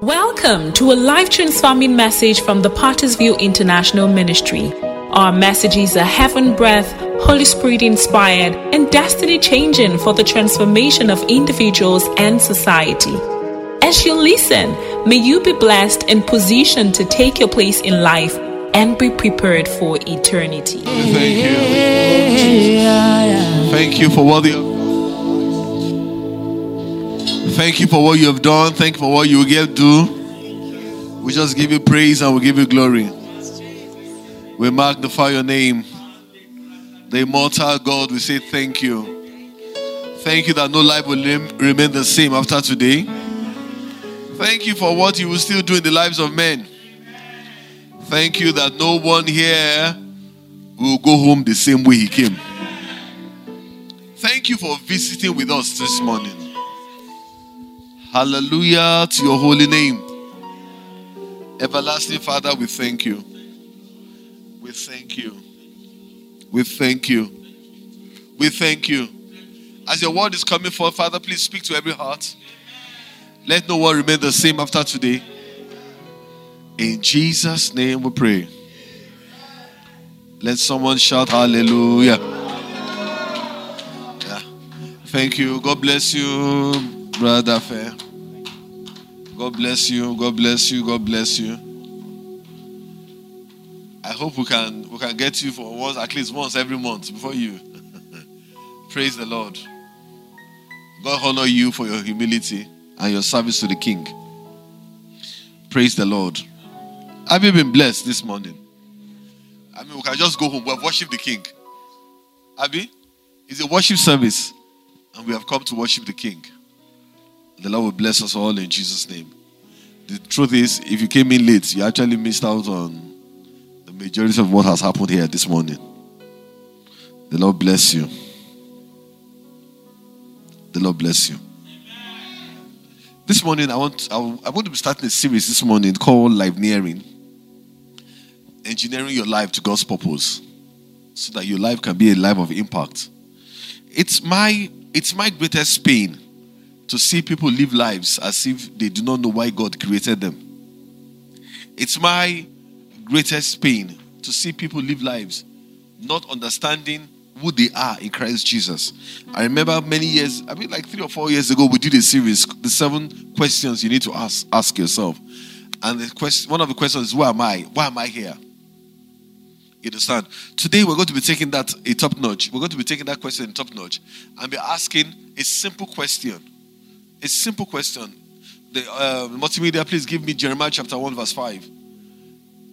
Welcome to a life transforming message from the Potter's View International Ministry. Our messages are heaven breath, Holy Spirit inspired, and destiny changing for the transformation of individuals and society. As you listen, may you be blessed and positioned to take your place in life and be prepared for eternity. Thank you. Thank you for what Thank you for what you have done. Thank you for what you will get do. We just give you praise and we give you glory. We magnify your name. The immortal God, we say thank you. Thank you that no life will remain the same after today. Thank you for what you will still do in the lives of men. Thank you that no one here will go home the same way he came. Thank you for visiting with us this morning. Hallelujah to your holy name. Everlasting Father, we thank you. We thank you. We thank you. We thank you. As your word is coming forth, Father, please speak to every heart. Let no one remain the same after today. In Jesus' name we pray. Let someone shout hallelujah. Yeah. Thank you. God bless you, Brother Fair. God bless you. God bless you. God bless you. I hope we can we can get you for once at least once every month before you. Praise the Lord. God honor you for your humility and your service to the King. Praise the Lord. Have you been blessed this morning? I mean, we can just go home. We have worshiped the King. Abi, it's a worship service, and we have come to worship the King. The Lord will bless us all in Jesus' name. The truth is, if you came in late, you actually missed out on the majority of what has happened here this morning. The Lord bless you. The Lord bless you. This morning, I want I want to be starting a series this morning called Lifeneering, engineering your life to God's purpose, so that your life can be a life of impact. It's my it's my greatest pain to see people live lives as if they do not know why God created them. It's my greatest pain to see people live lives not understanding who they are in Christ Jesus. I remember many years, I mean, like three or four years ago, we did a series, the seven questions you need to ask ask yourself. And the question, one of the questions is, "Who am I? Why am I here?" You understand? Today we're going to be taking that a top notch. We're going to be taking that question top notch and be asking a simple question a simple question. The uh, multimedia, please give me Jeremiah chapter 1, verse 5.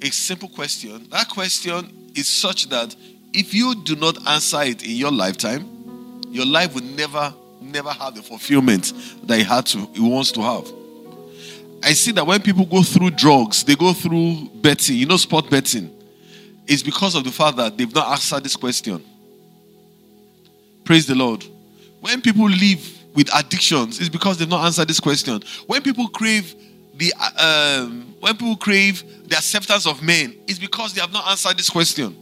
A simple question. That question is such that if you do not answer it in your lifetime, your life will never, never have the fulfillment that it had to, it wants to have. I see that when people go through drugs, they go through betting, you know, sport betting, it's because of the fact that they've not answered this question. Praise the Lord. When people live with addictions is because they've not answered this question. When people crave the um, when people crave the acceptance of men, it's because they have not answered this question.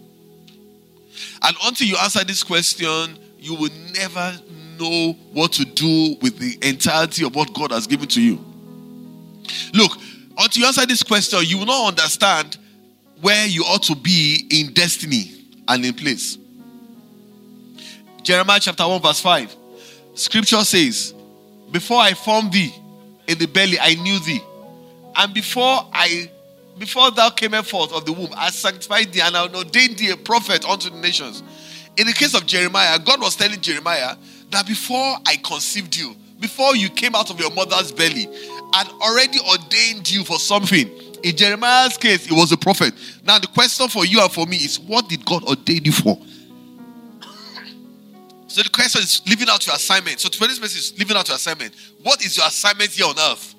And until you answer this question, you will never know what to do with the entirety of what God has given to you. Look, until you answer this question, you will not understand where you ought to be in destiny and in place. Jeremiah chapter 1, verse 5. Scripture says, Before I formed thee in the belly, I knew thee. And before I before thou camest forth of the womb, I sanctified thee and I ordained thee a prophet unto the nations. In the case of Jeremiah, God was telling Jeremiah that before I conceived you, before you came out of your mother's belly, I'd already ordained you for something. In Jeremiah's case, it was a prophet. Now, the question for you and for me is what did God ordain you for? So the question is living out your assignment. So today's message is living out your assignment. What is your assignment here on earth?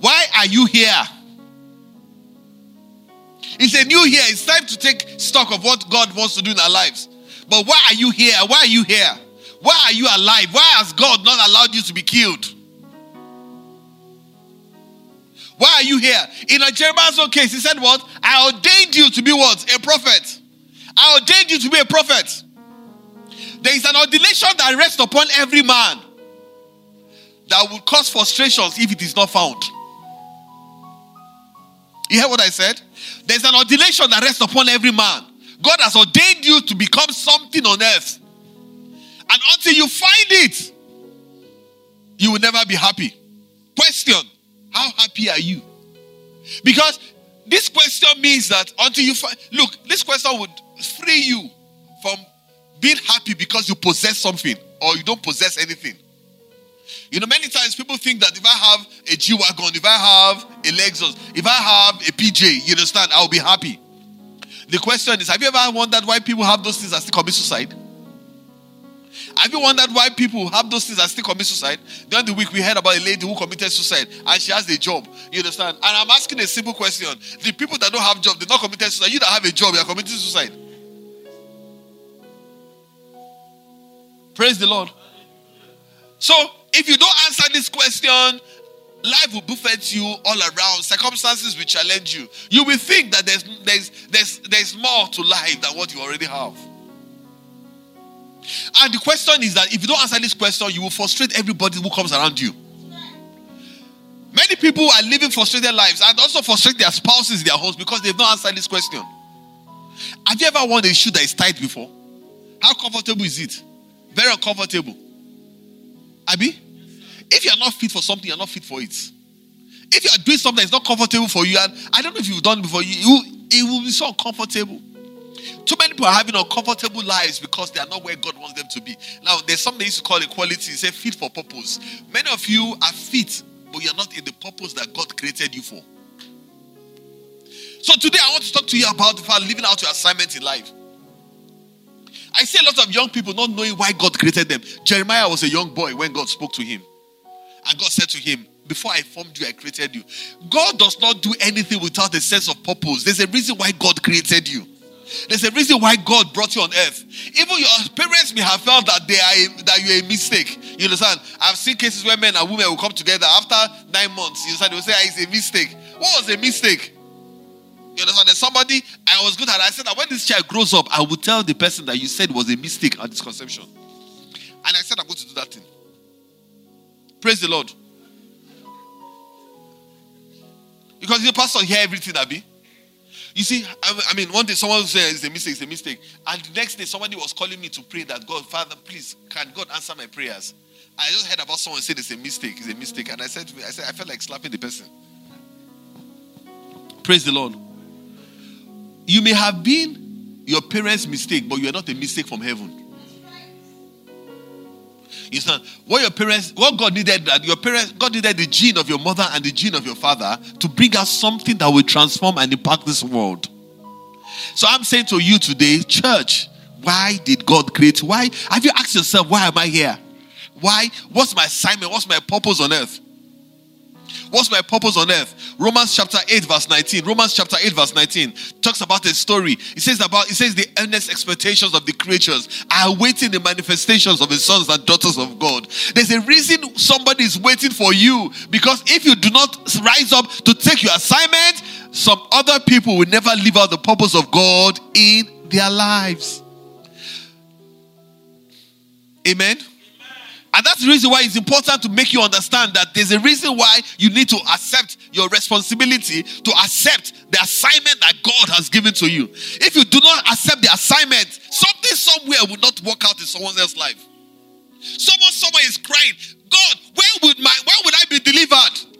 Why are you here? It's a new year. It's time to take stock of what God wants to do in our lives. But why are you here? Why are you here? Why are you alive? Why has God not allowed you to be killed? Why are you here? In a Jeremiah's own case, he said, What? I ordained you to be what? A prophet. I ordained you to be a prophet. There is an ordination that rests upon every man. that will cause frustrations if it is not found. You hear what I said? There's an ordination that rests upon every man. God has ordained you to become something on earth. And until you find it, you will never be happy. Question How happy are you? Because this question means that until you find, look, this question would free you from being happy because you possess something or you don't possess anything. You know, many times people think that if I have a G Wagon, if I have a Lexus, if I have a PJ, you understand, I'll be happy. The question is have you ever wondered why people have those things and still commit suicide? Have you wondered why people have those things and still commit suicide? During the week, we heard about a lady who committed suicide and she has a job. You understand? And I'm asking a simple question. The people that don't have job, they not committed suicide. You that have a job, you are committing suicide. Praise the Lord. So, if you don't answer this question, life will buffet you all around. Circumstances will challenge you. You will think that there's there's there's there's more to life than what you already have. And the question is that if you don't answer this question, you will frustrate everybody who comes around you. Many people are living frustrated lives and also frustrate their spouses their homes because they've not answered this question. Have you ever worn a shoe that is tight before? How comfortable is it? Very uncomfortable. Abi? If you are not fit for something, you're not fit for it. If you are doing something that's not comfortable for you, and I don't know if you've done before, you, it will be so uncomfortable. Too many people are having uncomfortable lives because they are not where God wants them to be. Now, there's something they used to call equality. Say fit for purpose. Many of you are fit, but you're not in the purpose that God created you for. So today I want to talk to you about living out your assignment in life. I see a lot of young people not knowing why God created them. Jeremiah was a young boy when God spoke to him. And God said to him, Before I formed you, I created you. God does not do anything without a sense of purpose. There's a reason why God created you. There's a reason why God brought you on earth. Even your parents may have felt that they are that you're a mistake. You understand? I've seen cases where men and women will come together after nine months. You understand? They will say, ah, "It's a mistake." What was a mistake? You understand? There's somebody I was good at. I said that when this child grows up, I will tell the person that you said was a mistake at this conception. And I said I'm going to do that thing. Praise the Lord. Because the pastor hear everything, Abi. You see, I mean, one day someone said it's a mistake, it's a mistake. And the next day somebody was calling me to pray that God, Father, please, can God answer my prayers? I just heard about someone saying it's a mistake, it's a mistake. And I said to me, I said, I felt like slapping the person. Praise the Lord. You may have been your parents' mistake, but you are not a mistake from heaven. You understand? What your parents, what God needed that your parents, God needed the gene of your mother and the gene of your father to bring out something that will transform and impact this world. So I'm saying to you today, church, why did God create? Why have you asked yourself, why am I here? Why? What's my assignment? What's my purpose on earth? What's my purpose on earth? Romans chapter 8, verse 19. Romans chapter 8, verse 19 talks about a story. It says about it says the earnest expectations of the creatures are waiting the manifestations of the sons and daughters of God. There's a reason somebody is waiting for you because if you do not rise up to take your assignment, some other people will never live out the purpose of God in their lives. Amen. And that's the reason why it's important to make you understand that there's a reason why you need to accept your responsibility to accept the assignment that God has given to you. If you do not accept the assignment, something somewhere will not work out in someone else's life. Someone somewhere is crying, God, where would my where would I be delivered?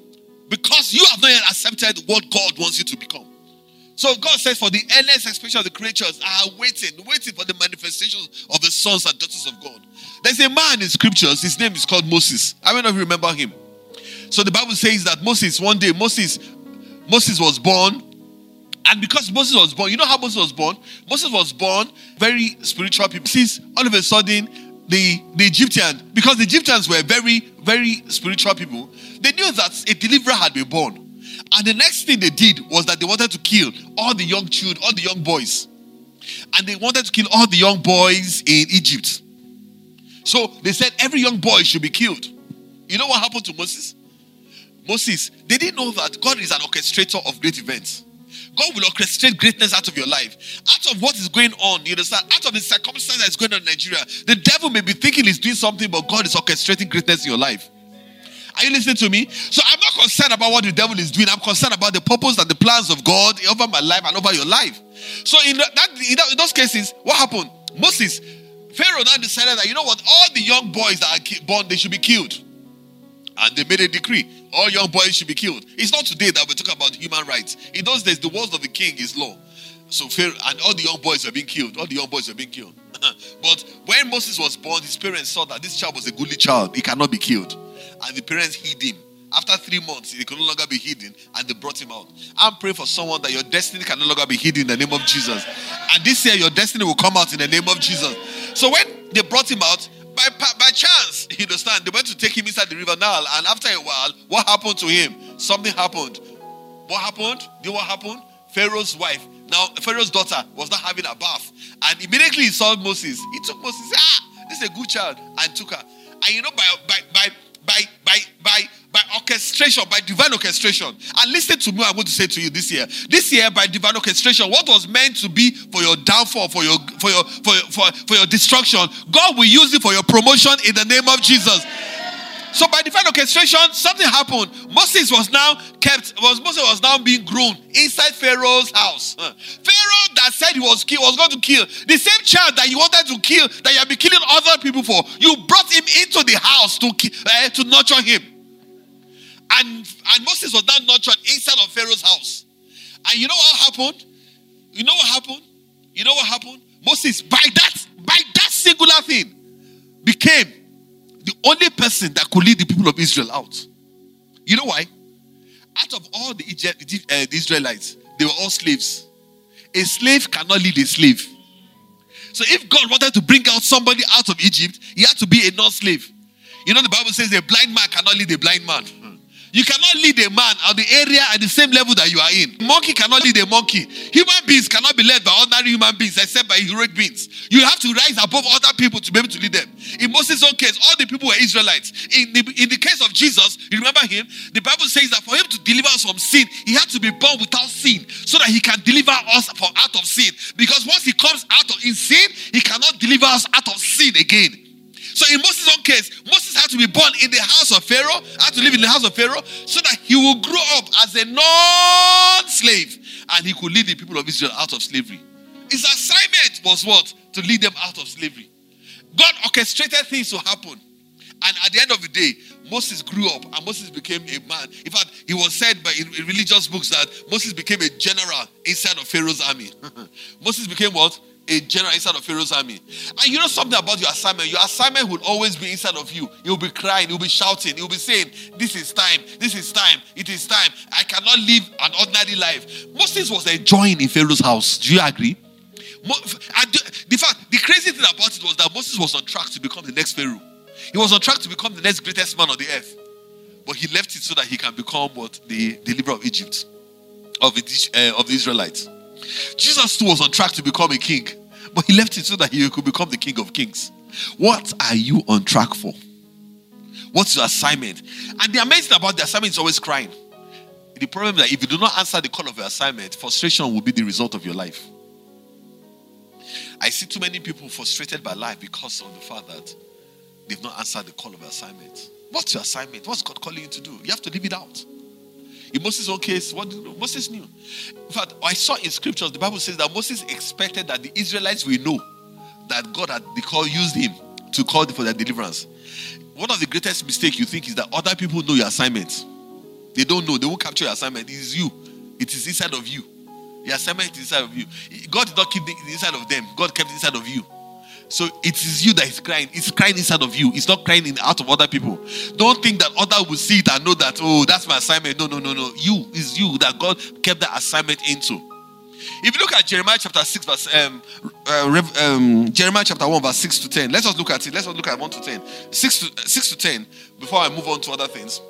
Because you have not yet accepted what God wants you to become. So God says, for the earnest expectation of the creatures are waiting, waiting for the manifestations of the sons and daughters of God. There's a man in scriptures, his name is called Moses. I don't know if you remember him. So the Bible says that Moses, one day, Moses, Moses was born. And because Moses was born, you know how Moses was born? Moses was born very spiritual people. Since all of a sudden, the, the Egyptian, because the Egyptians were very, very spiritual people, they knew that a deliverer had been born. And the next thing they did was that they wanted to kill all the young children, all the young boys. And they wanted to kill all the young boys in Egypt. So they said every young boy should be killed. You know what happened to Moses? Moses, they didn't know that God is an orchestrator of great events. God will orchestrate greatness out of your life. Out of what is going on, you understand? Out of the circumstance that is going on in Nigeria, the devil may be thinking he's doing something, but God is orchestrating greatness in your life. Are you listening to me? So I'm not concerned about what the devil is doing. I'm concerned about the purpose and the plans of God over my life and over your life. So in that in those cases, what happened? Moses, Pharaoh now decided that you know what, all the young boys that are born they should be killed, and they made a decree: all young boys should be killed. It's not today that we talk about human rights. In those days, the words of the king is law. So Pharaoh and all the young boys were being killed. All the young boys were being killed. but when Moses was born, his parents saw that this child was a goodly child. He cannot be killed. And the parents hid him. After three months, he could no longer be hidden, and they brought him out. I'm praying for someone that your destiny can no longer be hidden in the name of Jesus. And this year, your destiny will come out in the name of Jesus. So when they brought him out, by, by chance, you understand, they went to take him inside the river Nile, and after a while, what happened to him? Something happened. What happened? Do you know what happened? Pharaoh's wife now, Pharaoh's daughter was not having a bath. And immediately he saw Moses. He took Moses, ah, this is a good child, and took her. And you know, by by by by by by by orchestration, by divine orchestration. And listen to me, I'm going to say to you this year. This year, by divine orchestration, what was meant to be for your downfall, for your for your for your, for, for your destruction, God will use it for your promotion in the name of Jesus. So by divine orchestration, something happened. Moses was now kept, was Moses was now being grown inside Pharaoh's house. Pharaoh that said he was kill, was going to kill the same child that you wanted to kill, that you have been killing other people for. You brought him into the house to uh, to nurture him. And and Moses was now nurtured inside of Pharaoh's house. And you know what happened? You know what happened? You know what happened? Moses, by that, by that singular thing, became the only person that could lead the people of Israel out. You know why? Out of all the, Egypt, uh, the Israelites, they were all slaves. A slave cannot lead a slave. So if God wanted to bring out somebody out of Egypt, he had to be a non-slave. You know the Bible says a blind man cannot lead a blind man. You cannot lead a man at the area at the same level that you are in. Monkey cannot lead a monkey. Human beings cannot be led by ordinary human beings except by heroic beings. You have to rise above other people to be able to lead them. In Moses' own case, all the people were Israelites. In the, in the case of Jesus, you remember him? The Bible says that for him to deliver us from sin, he had to be born without sin so that he can deliver us from out of sin. Because once he comes out of in sin, he cannot deliver us out of sin again. So in Moses' own case, Moses had to be born in the house of Pharaoh, had to live in the house of Pharaoh, so that he will grow up as a non-slave and he could lead the people of Israel out of slavery. His assignment was what? To lead them out of slavery. God orchestrated things to happen. And at the end of the day, Moses grew up and Moses became a man. In fact, he was said by in, religious books that Moses became a general inside of Pharaoh's army. Moses became what? A general inside of Pharaoh's army. And you know something about your assignment? Your assignment will always be inside of you. You'll be crying, you'll be shouting, you'll be saying, This is time, this is time, it is time. I cannot live an ordinary life. Moses was enjoying in Pharaoh's house. Do you agree? The fact, the crazy thing about it was that Moses was on track to become the next Pharaoh. He was on track to become the next greatest man on the earth. But he left it so that he can become what? The deliverer of Egypt, of the, uh, of the Israelites. Jesus was on track to become a king, but he left it so that he could become the king of kings. What are you on track for? What's your assignment? And the amazing about the assignment is always crying. The problem is that if you do not answer the call of your assignment, frustration will be the result of your life. I see too many people frustrated by life because of the fact that they've not answered the call of assignment. What's your assignment? What's God calling you to do? You have to leave it out. In Moses' own case, what Moses knew. In fact, I saw in scriptures the Bible says that Moses expected that the Israelites will know that God had call, used him to call for their deliverance. One of the greatest mistakes you think is that other people know your assignment. They don't know, they won't capture your assignment. It is you, it is inside of you. Your assignment is inside of you. God did not keep inside of them, God kept inside of you. So it is you that is crying. It's crying inside of you. It's not crying in out of other people. Don't think that other will see it and know that, oh, that's my assignment. No, no, no, no. You is you that God kept that assignment into. If you look at Jeremiah chapter 6, verse um, uh, um, Jeremiah chapter 1, verse 6 to 10. Let's just look at it. Let's just look at 1 to 10. 6 to 6 to 10 before I move on to other things.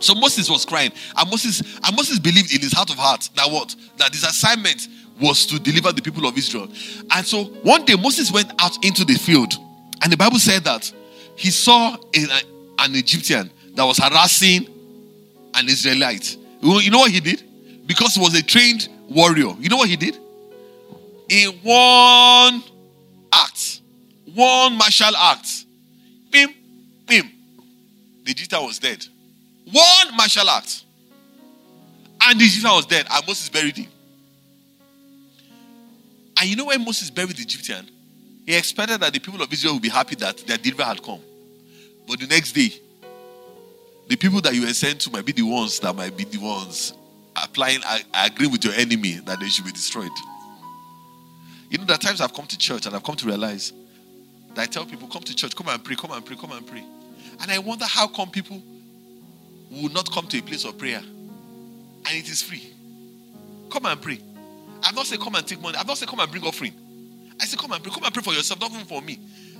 So Moses was crying, and Moses and Moses believed in his heart of hearts that what? That his assignment was to deliver the people of Israel. And so one day Moses went out into the field, and the Bible said that he saw an Egyptian that was harassing an Israelite. You know what he did? Because he was a trained warrior. You know what he did? In one act, one martial act, bim, bim, the Egyptian was dead. One martial act. And the Egyptian was dead, and Moses buried him. And you know when Moses buried the Egyptian? He expected that the people of Israel would be happy that their deliverer had come. But the next day, the people that you were sent to might be the ones that might be the ones applying, agreeing with your enemy that they should be destroyed. You know, there times I've come to church and I've come to realize that I tell people, come to church, come and pray, come and pray, come and pray. And I wonder how come people will not come to a place of prayer and it is free. Come and pray. I've not said come and take money. I've not said come and bring offering. I said come and pray. Come and pray for yourself, not even for me.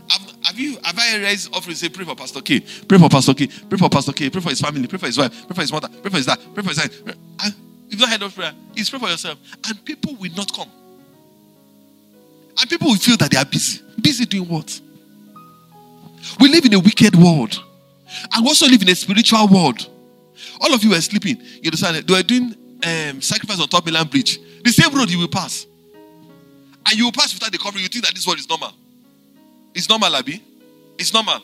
Have, have you have I raised offering? Say pray for Pastor K. Pray for Pastor K. Pray for Pastor K. Pray for his family. Pray for his wife. Pray for his mother. Pray for his dad. Pray for his. And you've not heard of prayer. It's pray for yourself. And people will not come. And people will feel that they are busy. Busy doing what? We live in a wicked world. And we also live in a spiritual world. All of you were sleeping. You understand? They were doing um, sacrifice on top Milan Bridge. The same road you will pass. And you will pass without the covering. You think that this world is normal. It's normal, Abi. It's normal.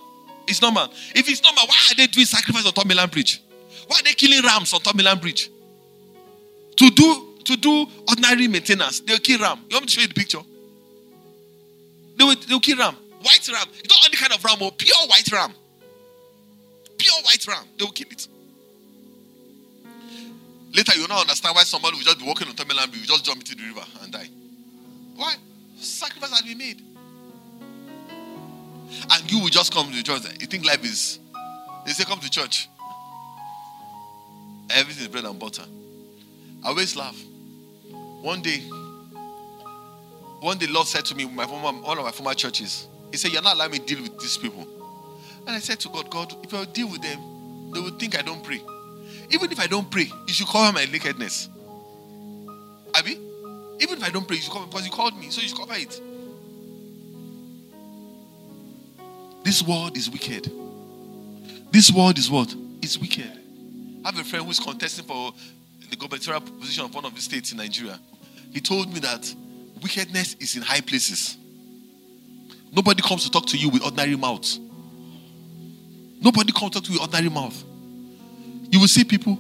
It's normal. If it's normal, why are they doing sacrifice on Milan Bridge? Why are they killing rams on Milan Bridge? To do to do ordinary maintenance, they'll kill ram. You want me to show you the picture? They will, they'll kill ram. White ram. It's not any kind of ram, or oh, pure white ram. Pure white ram. They will kill it. Later, you'll not understand why somebody will just be walking on Terminal and will just jump into the river and die. Why? Sacrifice has been made. And you will just come to church. You think life is. They say, come to church. Everything is bread and butter. I always laugh. One day, one day, Lord said to me, my former, one of my former churches, He said, You're not allowing me to deal with these people. And I said to God, God, if I deal with them, they will think I don't pray. Even if I don't pray, you should cover my nakedness. Abi? Even if I don't pray, you should cover because you called me, so you should cover it. This world is wicked. This world is what? It's wicked. I have a friend who is contesting for the gubernatorial position of one of the states in Nigeria. He told me that wickedness is in high places. Nobody comes to talk to you with ordinary mouth. Nobody comes to talk to you with ordinary mouth. You will see people,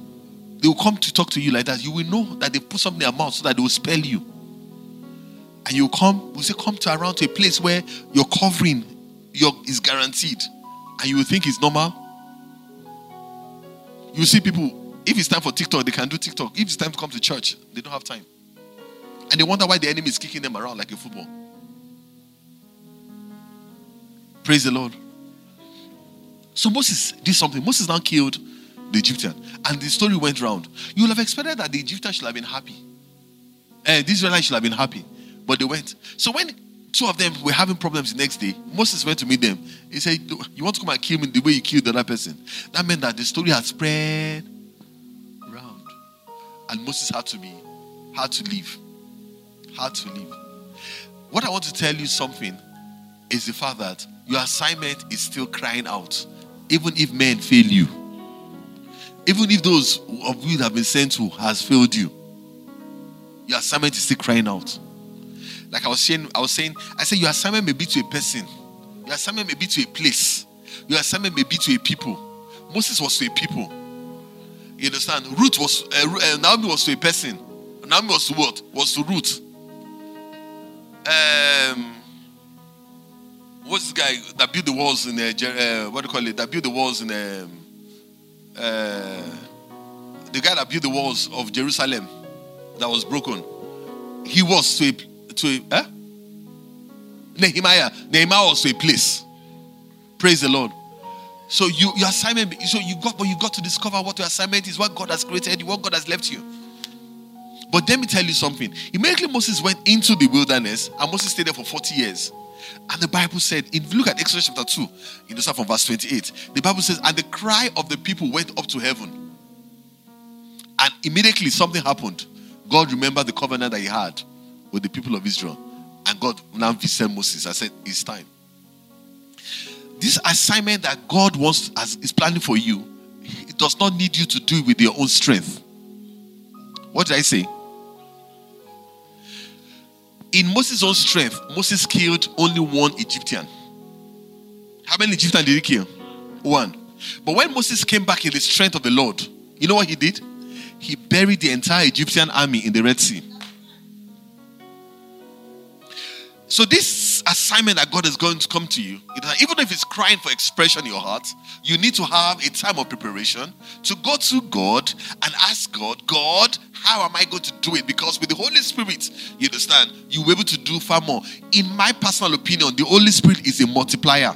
they will come to talk to you like that. You will know that they put something in their mouth so that they will spell you. And you come, we say, come to around to a place where your covering your, is guaranteed. And you will think it's normal. You see people, if it's time for TikTok, they can do TikTok. If it's time to come to church, they don't have time. And they wonder why the enemy is kicking them around like a football. Praise the Lord. So Moses did something. Moses now killed the Egyptian. And the story went round. You would have expected that the Egyptian should have been happy. Uh, the Israelites should have been happy. But they went. So when two of them were having problems the next day, Moses went to meet them. He said, You want to come and kill me the way you killed the other person? That meant that the story had spread round. And Moses had to be, had to leave. Had to leave. What I want to tell you something is the fact that your assignment is still crying out, even if men fail you. Even if those of you that have been sent to has failed you, your assignment is still crying out. Like I was saying, I was saying, I said your assignment may be to a person, your assignment may be to a place, your assignment may be to a people. Moses was to a people. You understand? Ruth was uh, uh, Naomi was to a person. Naomi was to what? Was to Ruth. Um, what's this guy that built the walls in uh, uh, what do you call it? That built the walls in um, uh, the guy that built the walls of Jerusalem that was broken, he was to a, to a eh? Nehemiah. Nehemiah was to a place. Praise the Lord. So you your assignment, so you got but you got to discover what your assignment is, what God has created you, what God has left you. But let me tell you something. Immediately Moses went into the wilderness, and Moses stayed there for 40 years. And the Bible said, if you look at Exodus chapter 2, in the start from verse 28, the Bible says, and the cry of the people went up to heaven. And immediately something happened. God remembered the covenant that he had with the people of Israel. And God now visited Moses. I said, it's time. This assignment that God wants as is planning for you, it does not need you to do it with your own strength. What did I say? In Moses' own strength, Moses killed only one Egyptian. How many Egyptians did he kill? One. But when Moses came back in the strength of the Lord, you know what he did? He buried the entire Egyptian army in the Red Sea. So this assignment that God is going to come to you, even if it's crying for expression in your heart, you need to have a time of preparation to go to God and ask God, God, how am I going to do it? Because with the Holy Spirit, you understand, you'll be able to do far more. In my personal opinion, the Holy Spirit is a multiplier.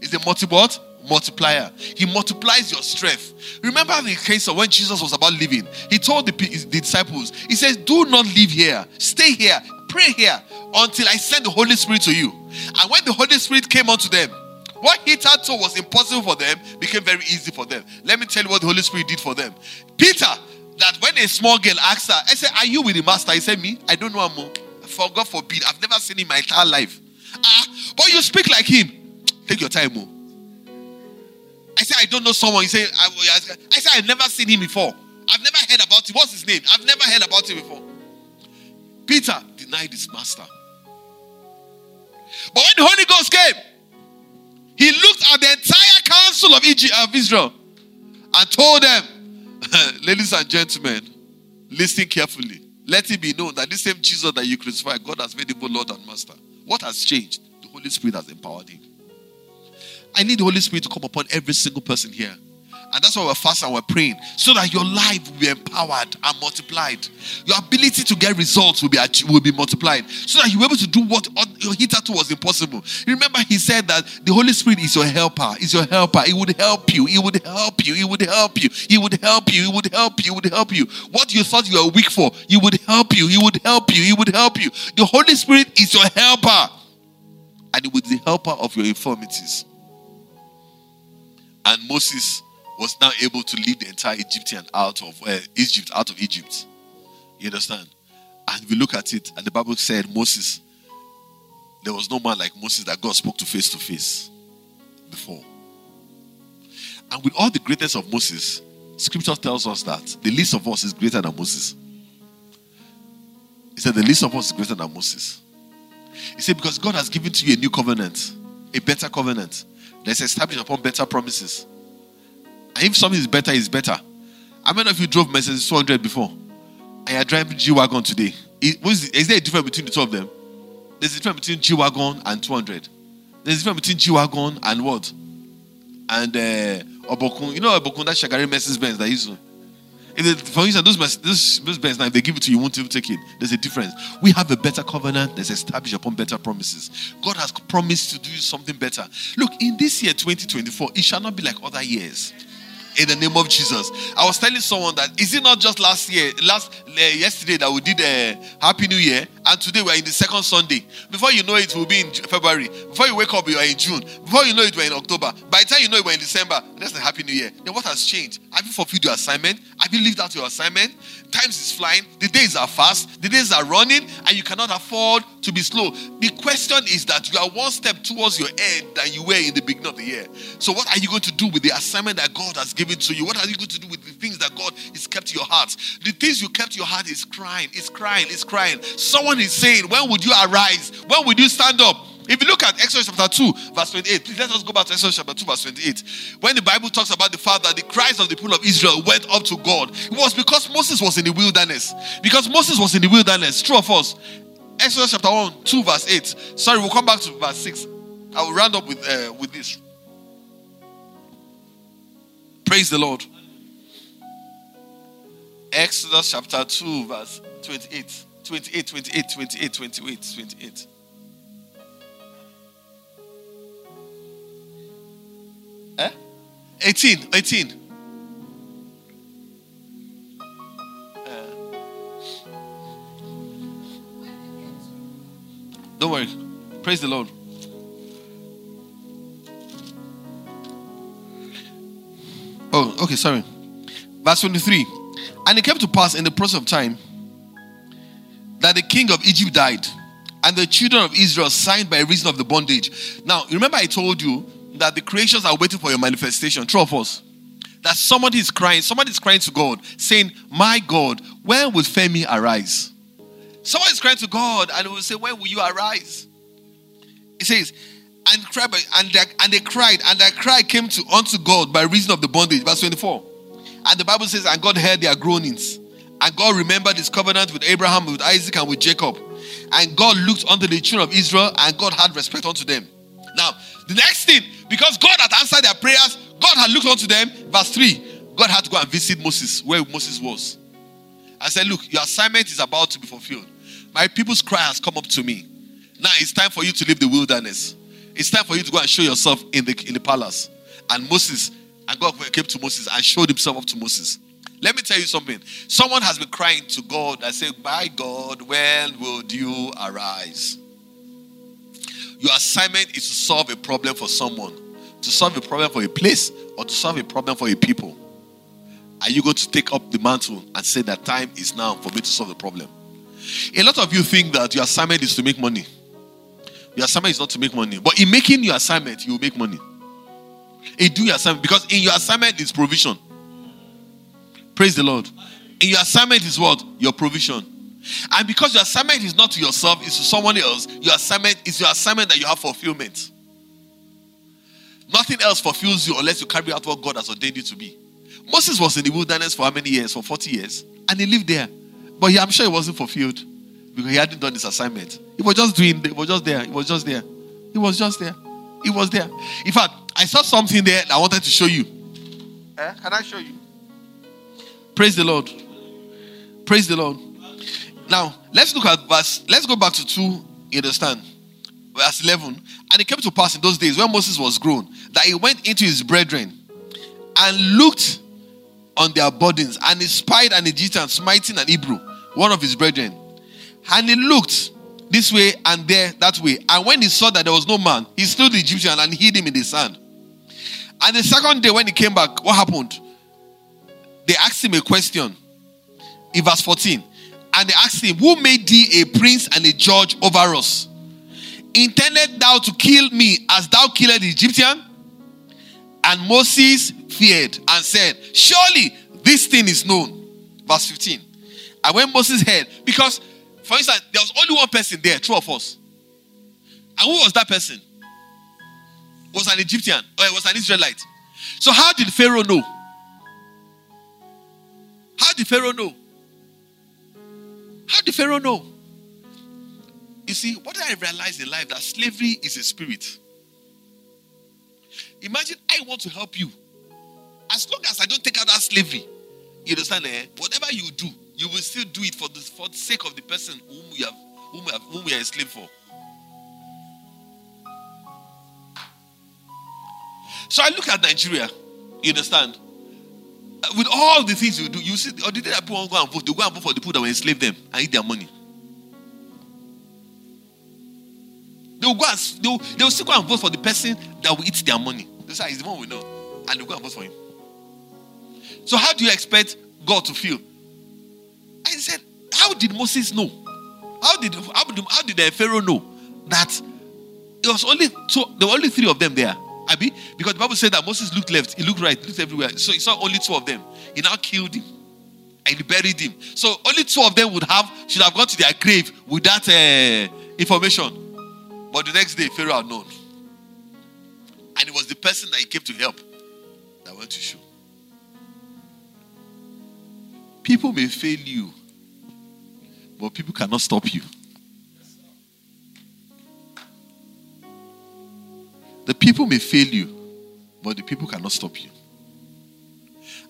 Is a multi what? Multiplier. He multiplies your strength. Remember the case of when Jesus was about leaving, he told the, the disciples, He says, Do not leave here, stay here, pray here until I send the Holy Spirit to you. And when the Holy Spirit came unto them, what he thought was impossible for them became very easy for them. Let me tell you what the Holy Spirit did for them. Peter, that when a small girl asked her, I said, Are you with the master? He said, Me? I don't know him. For God forbid, I've never seen him in my entire life. Ah, but you speak like him. Take your time, Mo. I said, I don't know someone. He said, I, I said, I've never seen him before. I've never heard about him. What's his name? I've never heard about him before. Peter denied his master. But when the Holy Ghost came, he looked at the entire council of, Egypt, of Israel and told them, Ladies and gentlemen, listen carefully. Let it be known that this same Jesus that you crucified, God has made him Lord and Master. What has changed? The Holy Spirit has empowered him. I need the Holy Spirit to come upon every single person here. And that's why we're fasting we're praying. So that your life will be empowered and multiplied. Your ability to get results will be, will be multiplied. So that you're able to do what your hitherto was impossible. Remember, he said that the Holy Spirit is your helper. Is your helper. It would help you. It would help you. It would help you. It would help you. It would help you. It would help you. What you thought you were weak for, He would help you. He would help you. He would help you. The Holy Spirit is your helper. And it was the helper of your infirmities. And Moses was now able to lead the entire Egyptian out of uh, Egypt, out of Egypt. You understand? And we look at it, and the Bible said Moses, there was no man like Moses that God spoke to face to face before. And with all the greatness of Moses, scripture tells us that the least of us is greater than Moses. He said, The least of us is greater than Moses. He said, Because God has given to you a new covenant, a better covenant that's established upon better promises. If something is better, it's better. How many of you drove Mercedes 200 before? And you're driving G Wagon today? Is, is there a difference between the two of them? There's a difference between G Wagon and 200. There's a difference between G Wagon and what? And uh, Obokun. You know Obokun, that Shagari Mercedes Benz that used to. If for instance, those, those, those Benz now, if they give it to you, you won't even take it. There's a difference. We have a better covenant that's established upon better promises. God has promised to do something better. Look, in this year, 2024, it shall not be like other years in the name of Jesus. I was telling someone that is it not just last year, last uh, yesterday that we did a uh, Happy New Year, and today we're in the second Sunday. Before you know it, we'll be in February. Before you wake up, you are in June. Before you know it, we're in October. By the time you know it, we're in December. That's a Happy New Year. Then what has changed? Have you fulfilled your assignment? Have you lived out your assignment? Times is flying. The days are fast. The days are running, and you cannot afford to be slow. The question is that you are one step towards your end than you were in the beginning of the year. So, what are you going to do with the assignment that God has given to you? What are you going to do with the things that God has kept your heart? The things you kept your heart is crying, is crying, is crying. Someone is saying, When would you arise? When would you stand up? If you look at Exodus chapter 2, verse 28, please let us go back to Exodus chapter 2, verse 28. When the Bible talks about the fact that the cries of the people of Israel went up to God, it was because Moses was in the wilderness. Because Moses was in the wilderness. True of us. Exodus chapter 1, 2, verse 8. Sorry, we'll come back to verse 6. I will round up with, uh, with this. Praise the Lord. Exodus chapter 2, verse 28. 28, 28, 28, 28, 28. Eh? 18, 18. Uh, don't worry. Praise the Lord. Oh, okay, sorry. Verse 23. And it came to pass in the process of time that the king of Egypt died, and the children of Israel signed by reason of the bondage. Now, remember, I told you that the creations are waiting for your manifestation. True of us. That somebody is crying, somebody is crying to God, saying, My God, when will Femi arise? Someone is crying to God and will say, When will you arise? He says, and cried, and they, and they cried, and their cry came to unto God by reason of the bondage. Verse 24. And the Bible says, and God heard their groanings, and God remembered his covenant with Abraham, with Isaac, and with Jacob. And God looked unto the children of Israel, and God had respect unto them. Now, the next thing, because God had answered their prayers, God had looked unto them. Verse 3 God had to go and visit Moses where Moses was. I said, Look, your assignment is about to be fulfilled. My people's cry has come up to me. Now it's time for you to leave the wilderness. It's time for you to go and show yourself in the in the palace. And Moses, and God came to Moses and showed himself up to Moses. Let me tell you something. Someone has been crying to God and said, By God, when will you arise? Your assignment is to solve a problem for someone, to solve a problem for a place, or to solve a problem for a people. Are you going to take up the mantle and say that time is now for me to solve the problem? A lot of you think that your assignment is to make money. Your assignment is not to make money. But in making your assignment, you will make money. In doing your assignment, because in your assignment is provision. Praise the Lord. In your assignment is what? Your provision. And because your assignment is not to yourself, it's to someone else, your assignment is your assignment that you have fulfillment. Nothing else fulfills you unless you carry out what God has ordained you to be. Moses was in the wilderness for how many years? For 40 years. And he lived there. But he, I'm sure it wasn't fulfilled because he hadn't done his assignment. He was just doing, he was just there. He was just there. He was just there. He was there. In fact, I saw something there that I wanted to show you. Eh? Can I show you? Praise the Lord. Praise the Lord. Now, let's look at verse, let's go back to 2, you understand? Verse 11. And it came to pass in those days when Moses was grown that he went into his brethren and looked on their burdens and he spied an Egyptian smiting an Hebrew, one of his brethren. And he looked this way and there, that way. And when he saw that there was no man, he slew the Egyptian and hid him in the sand. And the second day, when he came back, what happened? They asked him a question in verse 14. And they asked him, Who made thee a prince and a judge over us? Intended thou to kill me as thou killed the Egyptian? And Moses feared and said, Surely this thing is known. Verse 15. And when Moses heard, because for instance, there was only one person there, two of us. And who was that person? Was an Egyptian or it was an Israelite. So how did Pharaoh know? How did Pharaoh know? How did Pharaoh know? You see, what I realized in life that slavery is a spirit. Imagine I want to help you. As long as I don't take out that slavery, you understand? Eh? Whatever you do, you will still do it for the, for the sake of the person whom we have, whom we have, whom we are enslaved for. So I look at Nigeria. You understand? With all the things you do, you see, or the day that people go and vote, they go and vote for the people that will enslave them and eat their money. They will go and they will, they will still go and vote for the person that will eat their money. This is the one we know, and they will go and vote for him. So how do you expect God to feel? I said, how did Moses know? How did how did, how did the Pharaoh know that it was only two? There were only three of them there. Abi? Because the Bible said that Moses looked left, he looked right, he looked everywhere. So he saw only two of them. He now killed him and he buried him. So only two of them would have should have gone to their grave with that uh, information. But the next day, Pharaoh had known. And it was the person that he came to help that went to show. People may fail you, but people cannot stop you. The people may fail you, but the people cannot stop you.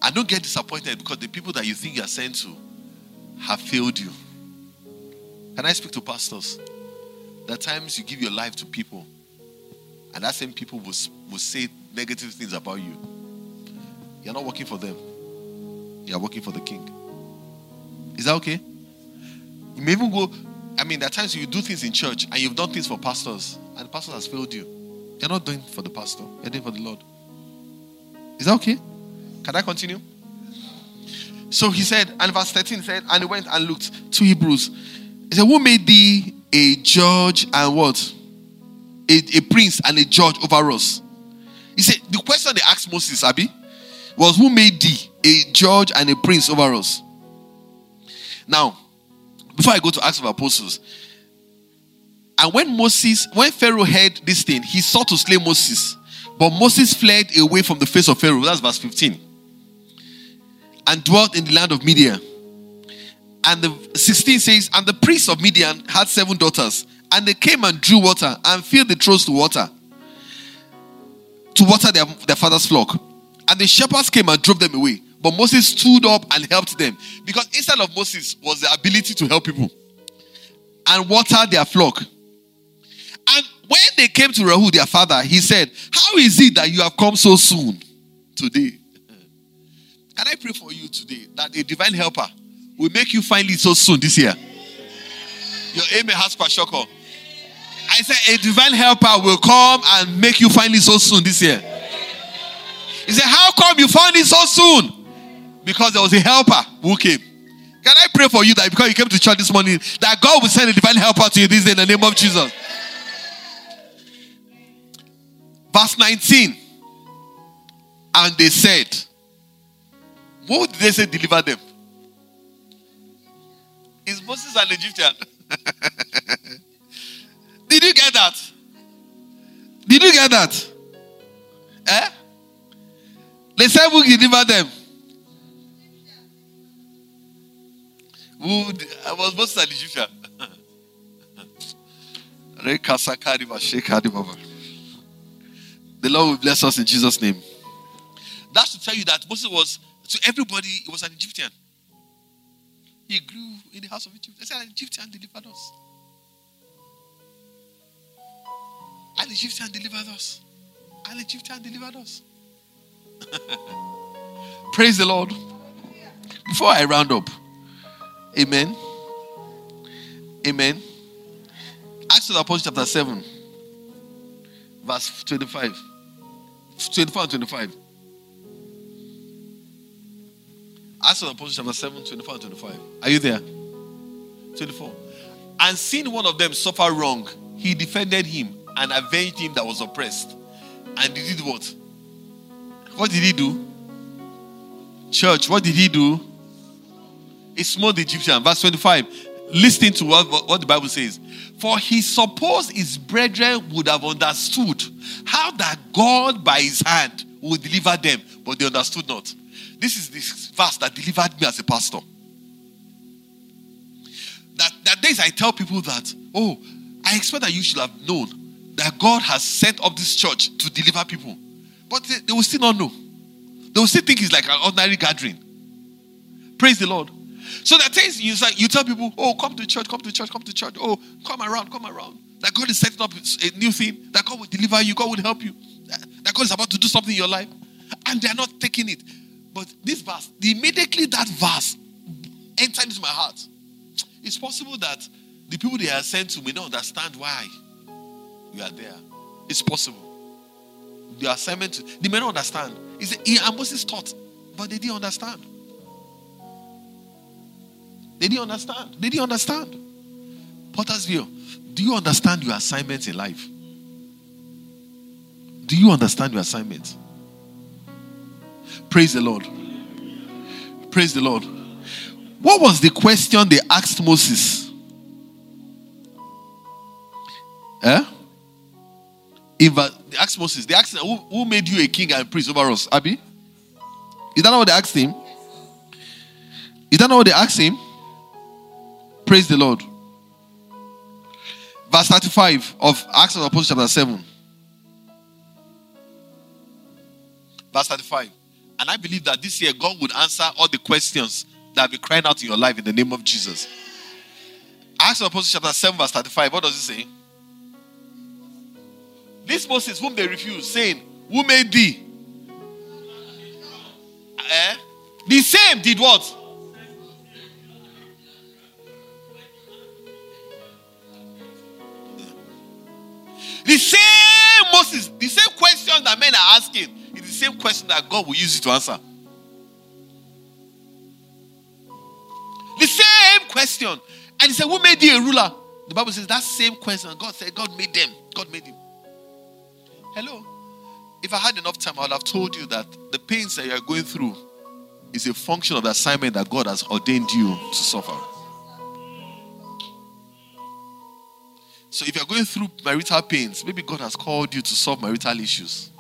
And don't get disappointed because the people that you think you are sent to have failed you. Can I speak to pastors? There are times you give your life to people, and that same people will, will say negative things about you. You're not working for them, you're working for the king. Is that okay? You may even go, I mean, there are times you do things in church and you've done things for pastors, and the pastor has failed you. You're not doing for the pastor, you're doing for the Lord. Is that okay? Can I continue? So he said, and verse 13 said, and he went and looked to Hebrews. He said, Who made thee a judge and what? A, a prince and a judge over us. He said, the question they asked Moses, Abi, was who made thee a judge and a prince over us? Now, before I go to Acts of Apostles, And when Moses, when Pharaoh heard this thing, he sought to slay Moses. But Moses fled away from the face of Pharaoh. That's verse 15. And dwelt in the land of Midian. And the 16 says, And the priests of Midian had seven daughters. And they came and drew water and filled the troughs to water. To water their, their father's flock. And the shepherds came and drove them away. But Moses stood up and helped them. Because instead of Moses was the ability to help people and water their flock. And when they came to Reuel, their father, he said, How is it that you have come so soon today? Can I pray for you today that a divine helper will make you find it so soon this year? Your amen has Pashoko. I said, A divine helper will come and make you find it so soon this year. He said, How come you found it so soon? Because there was a helper who came. Can I pray for you that because you came to church this morning, that God will send a divine helper to you this day in the name of Jesus? Verse 19. And they said, What did they say deliver them? Is Moses an Egyptian? did you get that? Did you get that? Eh? They said, Who delivered them? Who, I was Moses an Egyptian. The Lord will bless us in Jesus' name. That's to tell you that Moses was, to everybody, he was an Egyptian. He grew in the house of Egypt. They said, An Egyptian delivered us. An Egyptian delivered us. An Egyptian delivered us. Praise the Lord. Before I round up, Amen. Amen. Acts of the Apostles, chapter 7, verse 25. 24 and 25. Acts of the Apostles, chapter 7, 24 and 25. Are you there? 24. And seeing one of them suffer wrong, he defended him and avenged him that was oppressed. And he did what? What did he do? Church, what did he do? He smote the Egyptian. Verse 25. Listen to what, what the Bible says. For he supposed his brethren would have understood how that God by his hand would deliver them, but they understood not. This is this verse that delivered me as a pastor. That, that days I tell people that, oh, I expect that you should have known that God has set up this church to deliver people. But they, they will still not know. They will still think it's like an ordinary gathering. Praise the Lord. So that things you say, you tell people, oh, come to church, come to church, come to church. Oh, come around, come around. That God is setting up a new thing. That God will deliver you. God will help you. That God is about to do something in your life, and they are not taking it. But this verse, immediately that verse entered into my heart. It's possible that the people they are sent to may not understand why you are there. It's possible. The assignment, they may not understand. It's, and Moses taught, but they didn't understand. They didn't understand. They didn't understand. Pottersville. Do you understand your assignments in life? Do you understand your assignments? Praise the Lord. Praise the Lord. What was the question they asked Moses? Eh? Uh, they asked Moses, they asked who, who made you a king and priest over us? Abi? Is that not what they asked him? Is that not what they asked him? Praise the Lord. Verse 35 of Acts of Apostles, chapter 7. Verse 35. And I believe that this year God would answer all the questions that have been crying out in your life in the name of Jesus. Acts of Apostles, chapter 7, verse 35. What does it say? This Moses, whom they refused, saying, Who made thee? Eh? The same did what? The same Moses, the same question that men are asking, is the same question that God will use you to answer. The same question. And he said, Who made you a ruler? The Bible says that same question. God said, God made them. God made him. Hello. If I had enough time, I would have told you that the pains that you are going through is a function of the assignment that God has ordained you to suffer. So if you're going through marital pains, maybe God has called you to solve marital issues.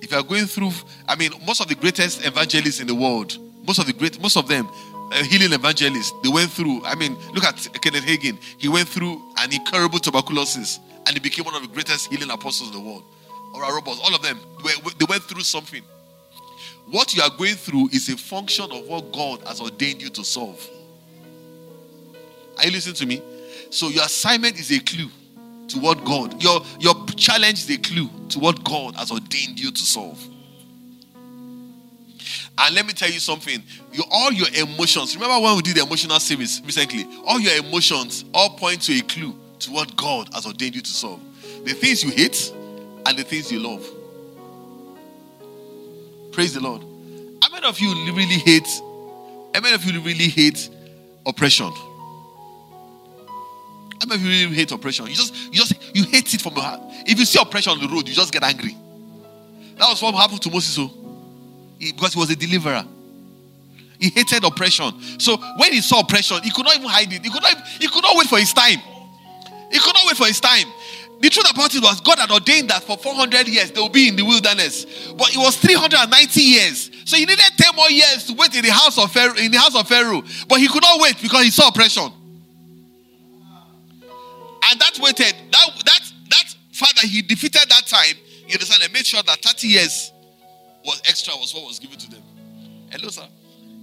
If you're going through, I mean, most of the greatest evangelists in the world, most of the great, most of them, uh, healing evangelists, they went through. I mean, look at Kenneth Hagin. He went through an incurable tuberculosis, and he became one of the greatest healing apostles in the world. Oral Roberts, all of them, they went through something. What you are going through is a function of what God has ordained you to solve. Are you listening to me? So your assignment is a clue to what God, your, your challenge is a clue to what God has ordained you to solve. And let me tell you something. You, all your emotions, remember when we did the emotional series recently? All your emotions all point to a clue to what God has ordained you to solve. The things you hate and the things you love. Praise the Lord. How many of you really hate? How many of you really hate oppression? How many really hate oppression? You just, you just, you hate it from your heart. If you see oppression on the road, you just get angry. That was what happened to Moses, so oh. because he was a deliverer. He hated oppression. So when he saw oppression, he could not even hide it. He could not, he could not wait for his time. He could not wait for his time. The truth about it was God had ordained that for 400 years they will be in the wilderness. But it was 390 years. So he needed 10 more years to wait in the house of Pharaoh, in the house of Pharaoh. But he could not wait because he saw oppression. And that waited, that that that father he defeated that time, you understand, and made sure that 30 years was extra was what was given to them. Hello, sir.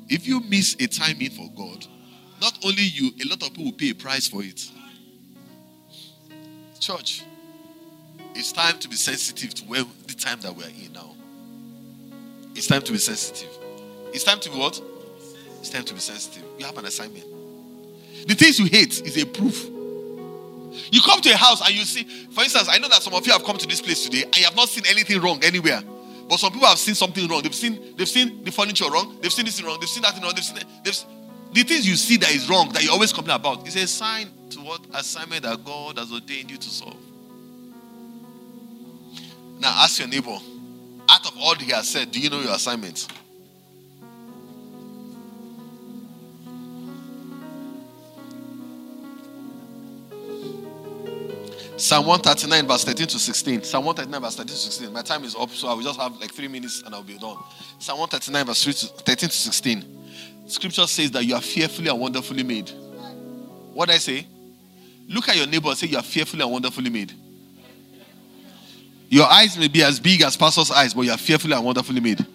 If you miss a time in for God, not only you, a lot of people will pay a price for it. Church, it's time to be sensitive to where the time that we're in now. It's time to be sensitive. It's time to be what? It's time to be sensitive. You have an assignment. The things you hate is a proof. You come to a house and you see, for instance, I know that some of you have come to this place today and you have not seen anything wrong anywhere. But some people have seen something wrong. They've seen, they've seen the furniture wrong, they've seen this wrong, they've seen that wrong, they've seen they've, the things you see that is wrong that you always complain about is a sign to what assignment that God has ordained you to solve. Now ask your neighbor, out of all he has said, do you know your assignment? Psalm 139, verse 13 to 16. Psalm 139, verse 13 to 16. My time is up, so I will just have like three minutes and I'll be done. Psalm 139, verse 13 to 16. Scripture says that you are fearfully and wonderfully made. What I say? Look at your neighbor and say you are fearfully and wonderfully made. Your eyes may be as big as pastor's eyes, but you are fearfully and wonderfully made.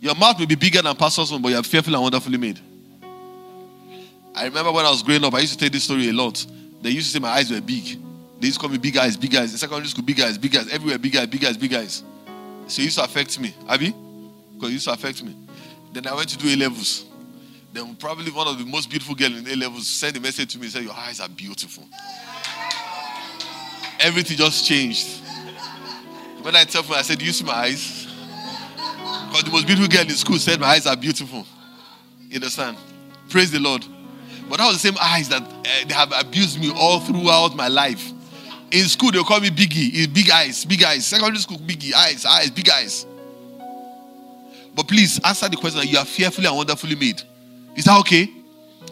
Your mouth may be bigger than pastor's one, but you are fearfully and wonderfully made. I remember when I was growing up, I used to tell this story a lot. They used to say my eyes were big. They used to call me big eyes, big eyes. In secondary school, big eyes, big eyes. Everywhere, big eyes, big eyes, big eyes. So it used to affect me. Abi? Because it used to affect me. Then I went to do A levels. Then probably one of the most beautiful girls in A levels sent a message to me and said, Your eyes are beautiful. Everything just changed. When I tell her, I said, Do you see my eyes? Because the most beautiful girl in school said, My eyes are beautiful. You understand? Praise the Lord. But that was the same eyes that they have abused me all throughout my life. In school, they call me Biggie. Big eyes, big eyes. Secondary school, Biggie. Eyes, eyes, big eyes. But please answer the question you are fearfully and wonderfully made. Is that okay?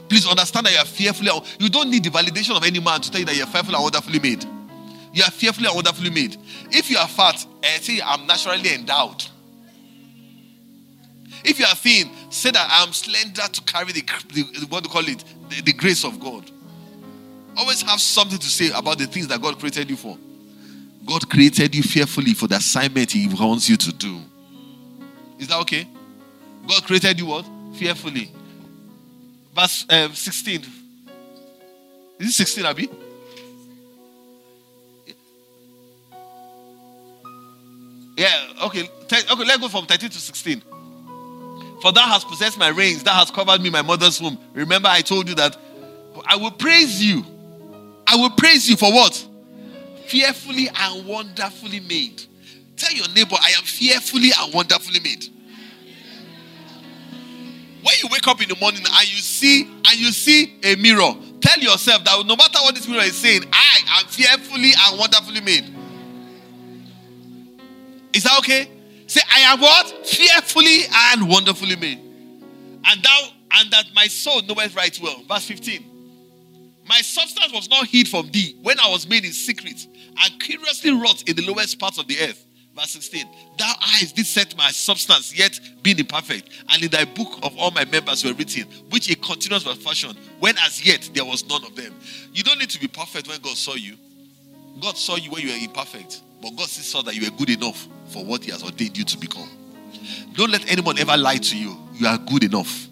Please understand that you are fearfully. You don't need the validation of any man to tell you that you are fearfully and wonderfully made. You are fearfully and wonderfully made. If you are fat, eh, say I'm naturally endowed. If you are thin, say that I'm slender to carry the, the what do you call it, the, the grace of God. Always have something to say about the things that God created you for. God created you fearfully for the assignment He wants you to do. Is that okay? God created you what? Fearfully. Verse um, 16. Is it 16, Abi? Yeah, okay. Okay, let's go from 13 to 16. For thou hast possessed my reins, thou hast covered me, my mother's womb. Remember, I told you that I will praise you. I will praise you for what? Fearfully and wonderfully made. Tell your neighbor, I am fearfully and wonderfully made. When you wake up in the morning and you see and you see a mirror, tell yourself that no matter what this mirror is saying, I am fearfully and wonderfully made. Is that okay? Say, I am what? Fearfully and wonderfully made. And thou and that my soul knoweth right well. Verse 15. My substance was not hid from thee when I was made in secret and curiously wrought in the lowest parts of the earth. Verse 16. Thou eyes did set my substance, yet being imperfect, and in thy book of all my members were written, which a continuous was fashioned, when as yet there was none of them. You don't need to be perfect when God saw you. God saw you when you were imperfect, but God still saw that you were good enough for what He has ordained you to become. Don't let anyone ever lie to you. You are good enough.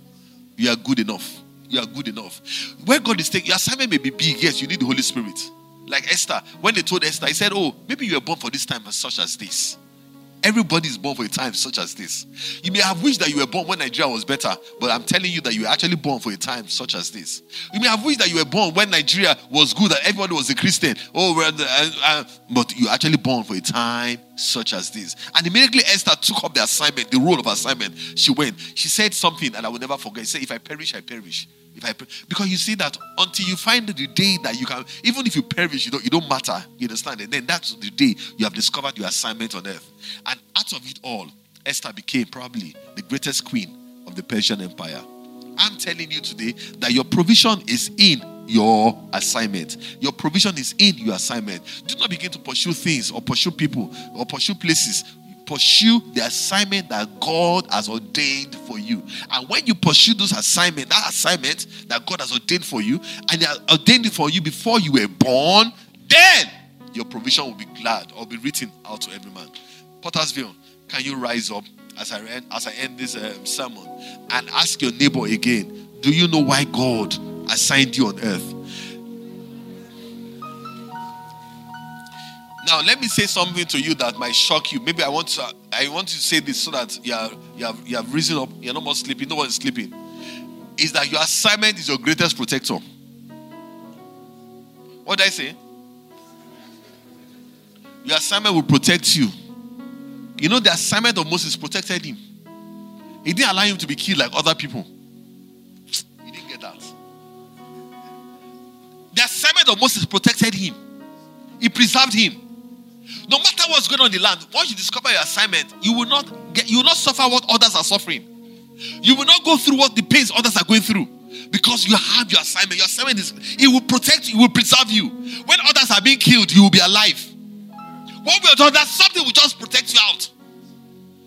You are good enough. You are good enough. Where God is taking your assignment may be big. Yes, you need the Holy Spirit. Like Esther, when they told Esther, he said, Oh, maybe you were born for this time such as this. Everybody is born for a time such as this. You may have wished that you were born when Nigeria was better, but I'm telling you that you were actually born for a time such as this. You may have wished that you were born when Nigeria was good, that everybody was a Christian. Oh, uh, uh, but you are actually born for a time such as this. And immediately Esther took up the assignment, the role of assignment. She went. She said something, and I will never forget. She said, If I perish, I perish. If I because you see that until you find the day that you can, even if you perish, you don't you don't matter. You understand? And then that's the day you have discovered your assignment on earth. And out of it all, Esther became probably the greatest queen of the Persian Empire. I'm telling you today that your provision is in your assignment. Your provision is in your assignment. Do not begin to pursue things or pursue people or pursue places pursue the assignment that God has ordained for you. And when you pursue those assignment, that assignment that God has ordained for you, and He ordained it for you before you were born, then your provision will be glad or be written out to every man. Pottersville, can you rise up as I end, as I end this um, sermon and ask your neighbor again? Do you know why God assigned you on earth? Now, let me say something to you that might shock you. Maybe I want to I want to say this so that you are you have you have risen up, you're no more sleeping, no one is sleeping. Is that your assignment is your greatest protector. What did I say? Your assignment will protect you. You know, the assignment of Moses protected him. He didn't allow him to be killed like other people. The assignment of Moses protected him, he preserved him. No matter what's going on in the land, once you discover your assignment, you will not get you will not suffer what others are suffering. You will not go through what the pains others are going through. Because you have your assignment. Your assignment is it will protect you, it will preserve you. When others are being killed, you will be alive. What we are told that something will just protect you out.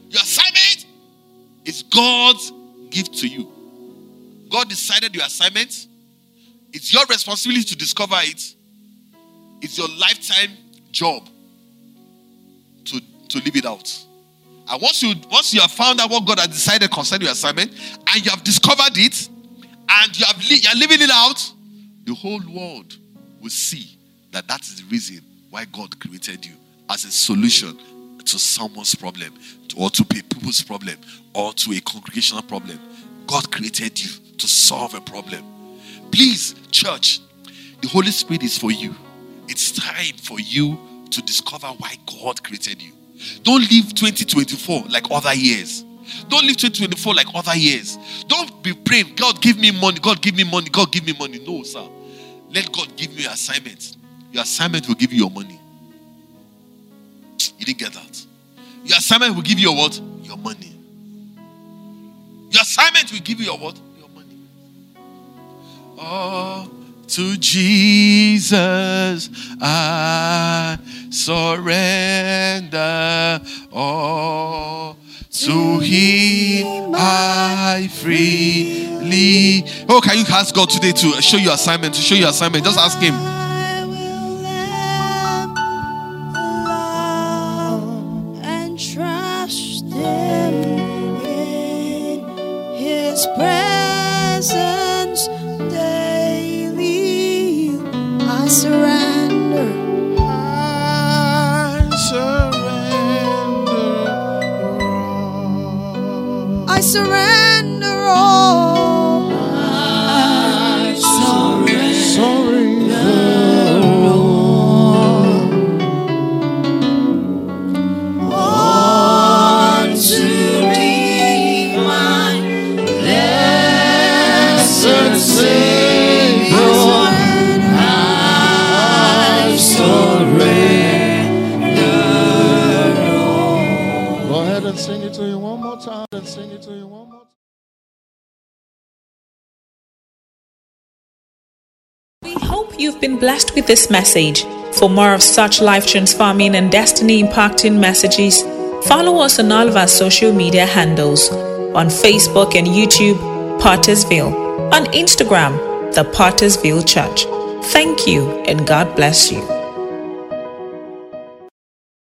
Your assignment is God's gift to you. God decided your assignment. It's your responsibility to discover it. It's your lifetime job to to live it out. And once you once you have found out what God has decided concerning your assignment, and you have discovered it, and you have li- you're living it out, the whole world will see that that is the reason why God created you as a solution to someone's problem, or to people's problem, or to a congregational problem. God created you to solve a problem. Please, church, the Holy Spirit is for you. It's time for you to discover why God created you. Don't live 2024 like other years. Don't live 2024 like other years. Don't be praying, God give me money, God give me money, God give me money. No, sir. Let God give you your assignment. Your assignment will give you your money. You didn't get that. Your assignment will give you your what? Your money. Your assignment will give you your what? Your. Oh, to Jesus I surrender all. To Him I freely. Oh, can you ask God today to show you assignment? To show you assignment, just ask Him. Message. For more of such life transforming and destiny impacting messages, follow us on all of our social media handles on Facebook and YouTube, Pottersville, on Instagram, The Pottersville Church. Thank you and God bless you.